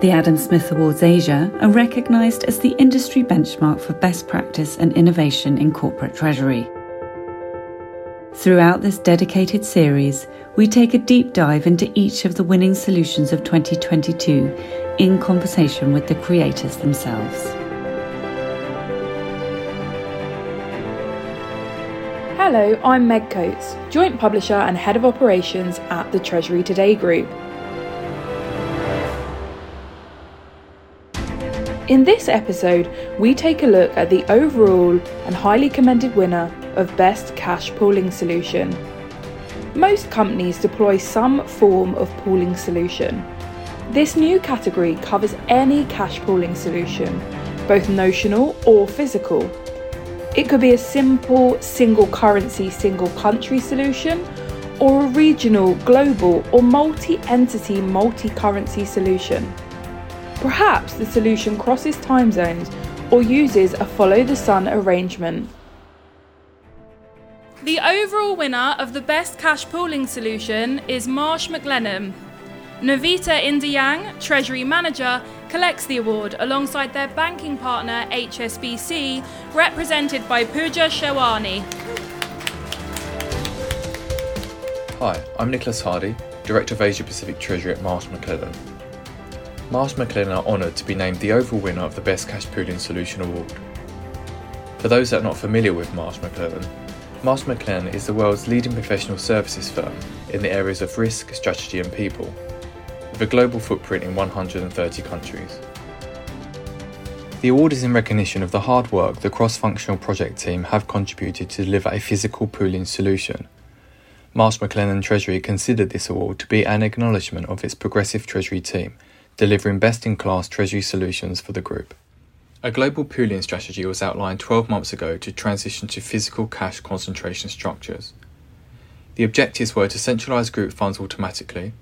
The Adam Smith Awards Asia are recognised as the industry benchmark for best practice and innovation in corporate treasury. Throughout this dedicated series, we take a deep dive into each of the winning solutions of 2022 in conversation with the creators themselves. Hello, I'm Meg Coates, Joint Publisher and Head of Operations at the Treasury Today Group. In this episode, we take a look at the overall and highly commended winner of Best Cash Pooling Solution. Most companies deploy some form of pooling solution. This new category covers any cash pooling solution, both notional or physical. It could be a simple single currency, single country solution, or a regional, global, or multi entity, multi currency solution. Perhaps the solution crosses time zones or uses a follow the sun arrangement. The overall winner of the best cash pooling solution is Marsh McLennan. Navita Indiyang, Treasury Manager, collects the award alongside their banking partner HSBC, represented by Pooja Sherwani. Hi, I'm Nicholas Hardy, Director of Asia Pacific Treasury at Marsh McLennan. Marsh McLennan are honoured to be named the overall winner of the Best Cash Pooling Solution Award. For those that are not familiar with Marsh McLennan, Marsh McLennan is the world's leading professional services firm in the areas of risk, strategy, and people, with a global footprint in 130 countries. The award is in recognition of the hard work the cross functional project team have contributed to deliver a physical pooling solution. Marsh McLennan Treasury considered this award to be an acknowledgement of its progressive Treasury team delivering best in class treasury solutions for the group. A global pooling strategy was outlined 12 months ago to transition to physical cash concentration structures. The objectives were to centralise group funds automatically,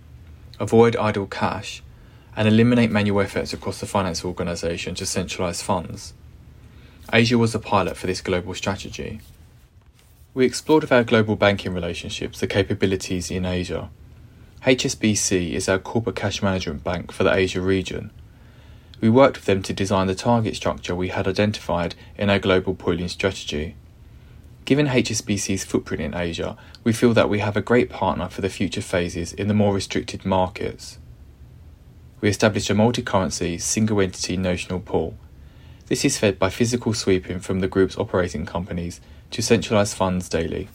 avoid idle cash, and eliminate manual efforts across the finance organisation to centralise funds. Asia was a pilot for this global strategy. We explored with our global banking relationships the capabilities in Asia HSBC is our corporate cash management bank for the Asia region. We worked with them to design the target structure we had identified in our global pooling strategy. Given HSBC's footprint in Asia, we feel that we have a great partner for the future phases in the more restricted markets. We established a multi currency, single entity notional pool. This is fed by physical sweeping from the group's operating companies to centralise funds daily.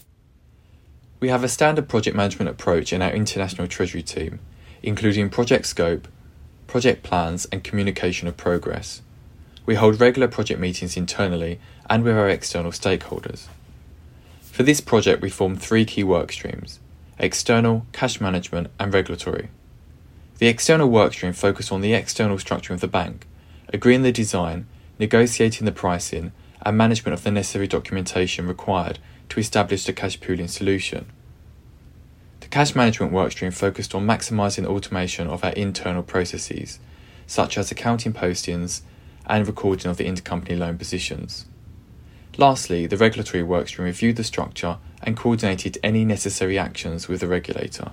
We have a standard project management approach in our international treasury team, including project scope, project plans, and communication of progress. We hold regular project meetings internally and with our external stakeholders. For this project, we formed three key work streams external, cash management, and regulatory. The external workstream focused on the external structure of the bank, agreeing the design, negotiating the pricing, and management of the necessary documentation required to establish the cash pooling solution. The cash management workstream focused on maximising automation of our internal processes, such as accounting postings and recording of the intercompany loan positions. Lastly, the regulatory workstream reviewed the structure and coordinated any necessary actions with the regulator.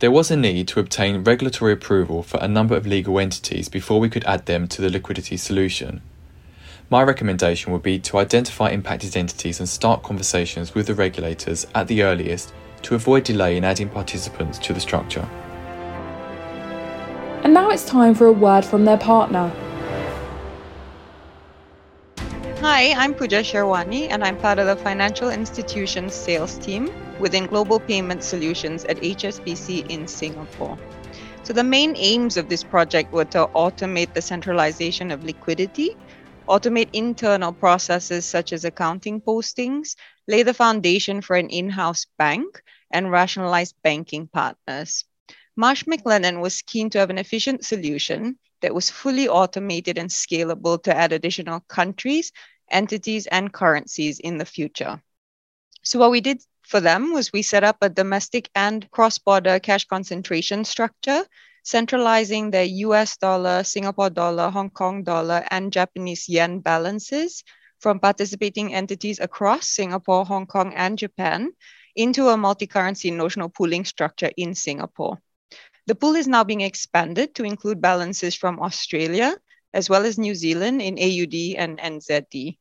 There was a need to obtain regulatory approval for a number of legal entities before we could add them to the liquidity solution. My recommendation would be to identify impacted entities and start conversations with the regulators at the earliest to avoid delay in adding participants to the structure. And now it's time for a word from their partner. Hi, I'm Pooja Sherwani, and I'm part of the Financial Institutions Sales Team within Global Payment Solutions at HSBC in Singapore. So, the main aims of this project were to automate the centralization of liquidity automate internal processes such as accounting postings, lay the foundation for an in house bank, and rationalize banking partners. Marsh McLennan was keen to have an efficient solution that was fully automated and scalable to add additional countries, entities, and currencies in the future. So, what we did for them was we set up a domestic and cross border cash concentration structure centralizing the US dollar, Singapore dollar, Hong Kong dollar, and Japanese yen balances from participating entities across Singapore, Hong Kong, and Japan into a multi currency notional pooling structure in Singapore. The pool is now being expanded to include balances from Australia as well as New Zealand in AUD and NZD.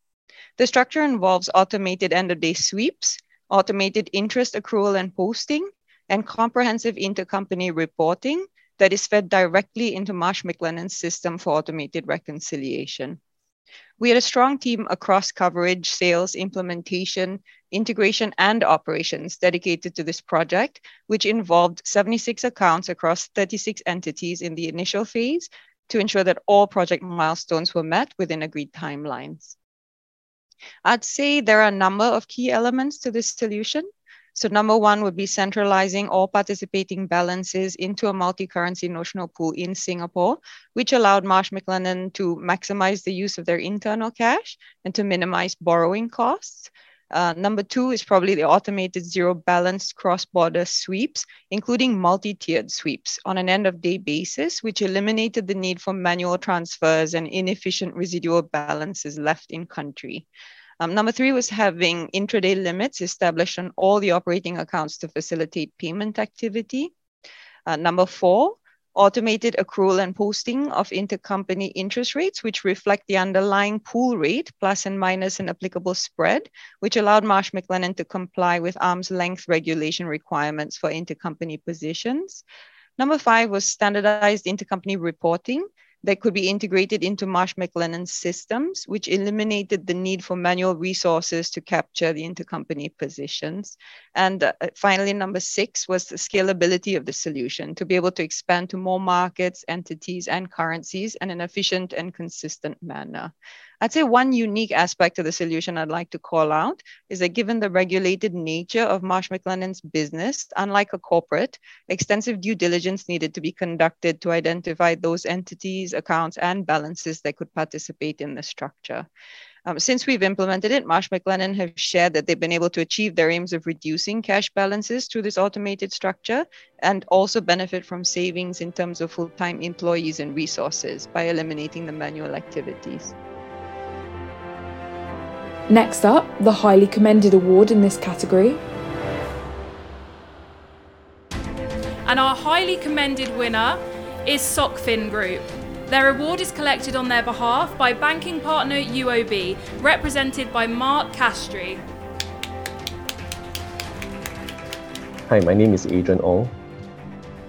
The structure involves automated end of day sweeps, automated interest accrual and posting, and comprehensive intercompany reporting that is fed directly into Marsh McLennan's system for automated reconciliation. We had a strong team across coverage, sales, implementation, integration, and operations dedicated to this project, which involved 76 accounts across 36 entities in the initial phase to ensure that all project milestones were met within agreed timelines. I'd say there are a number of key elements to this solution. So number one would be centralizing all participating balances into a multi-currency notional pool in Singapore, which allowed Marsh McLennan to maximize the use of their internal cash and to minimize borrowing costs. Uh, number two is probably the automated zero balance cross-border sweeps, including multi-tiered sweeps on an end-of-day basis, which eliminated the need for manual transfers and inefficient residual balances left in country. Um, number three was having intraday limits established on all the operating accounts to facilitate payment activity. Uh, number four, automated accrual and posting of intercompany interest rates, which reflect the underlying pool rate, plus and minus an applicable spread, which allowed Marsh McLennan to comply with arm's length regulation requirements for intercompany positions. Number five was standardized intercompany reporting, that could be integrated into Marsh McLennan's systems, which eliminated the need for manual resources to capture the intercompany positions. And uh, finally, number six was the scalability of the solution to be able to expand to more markets, entities, and currencies in an efficient and consistent manner. I'd say one unique aspect of the solution I'd like to call out is that given the regulated nature of Marsh McLennan's business, unlike a corporate, extensive due diligence needed to be conducted to identify those entities, accounts, and balances that could participate in the structure. Um, since we've implemented it, Marsh McLennan have shared that they've been able to achieve their aims of reducing cash balances through this automated structure and also benefit from savings in terms of full-time employees and resources by eliminating the manual activities. Next up, the highly commended award in this category. And our highly commended winner is SocFin Group. Their award is collected on their behalf by banking partner UOB, represented by Mark Castry. Hi, my name is Adrian Ong,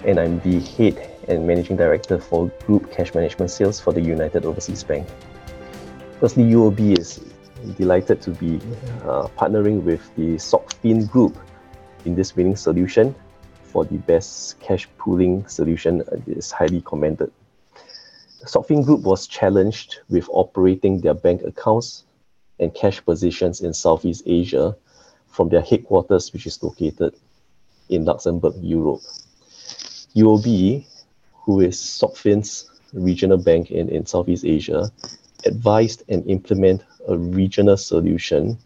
and I'm the head and managing director for Group Cash Management Sales for the United Overseas Bank. Firstly, UOB is delighted to be uh, partnering with the SocFin Group in this winning solution for the best cash pooling solution uh, is highly commended. SocFin Group was challenged with operating their bank accounts and cash positions in Southeast Asia from their headquarters, which is located in Luxembourg, Europe. UOB, who is SocFin's regional bank in, in Southeast Asia, advised and implement a regional solution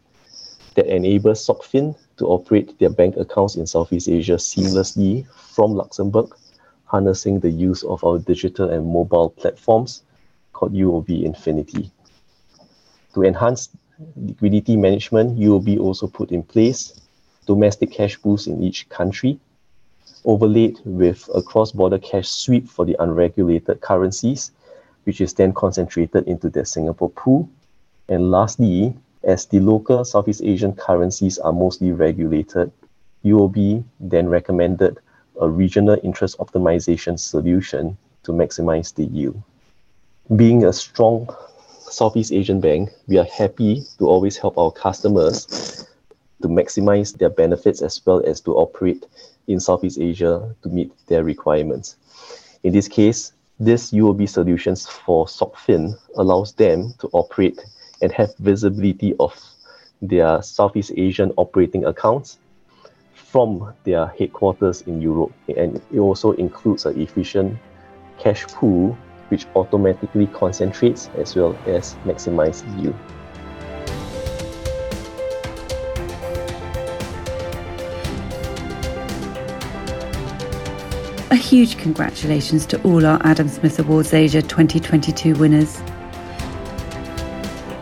that enables SocFin to operate their bank accounts in Southeast Asia seamlessly from Luxembourg, harnessing the use of our digital and mobile platforms called UOB Infinity. To enhance liquidity management, UOB also put in place domestic cash pools in each country, overlaid with a cross-border cash sweep for the unregulated currencies, which is then concentrated into their Singapore pool, and lastly, as the local Southeast Asian currencies are mostly regulated, UOB then recommended a regional interest optimization solution to maximize the yield. Being a strong Southeast Asian bank, we are happy to always help our customers to maximize their benefits as well as to operate in Southeast Asia to meet their requirements. In this case, this UOB solutions for SocFin allows them to operate and have visibility of their Southeast Asian operating accounts from their headquarters in Europe. And it also includes an efficient cash pool which automatically concentrates as well as maximizes yield. A huge congratulations to all our Adam Smith Awards Asia 2022 winners.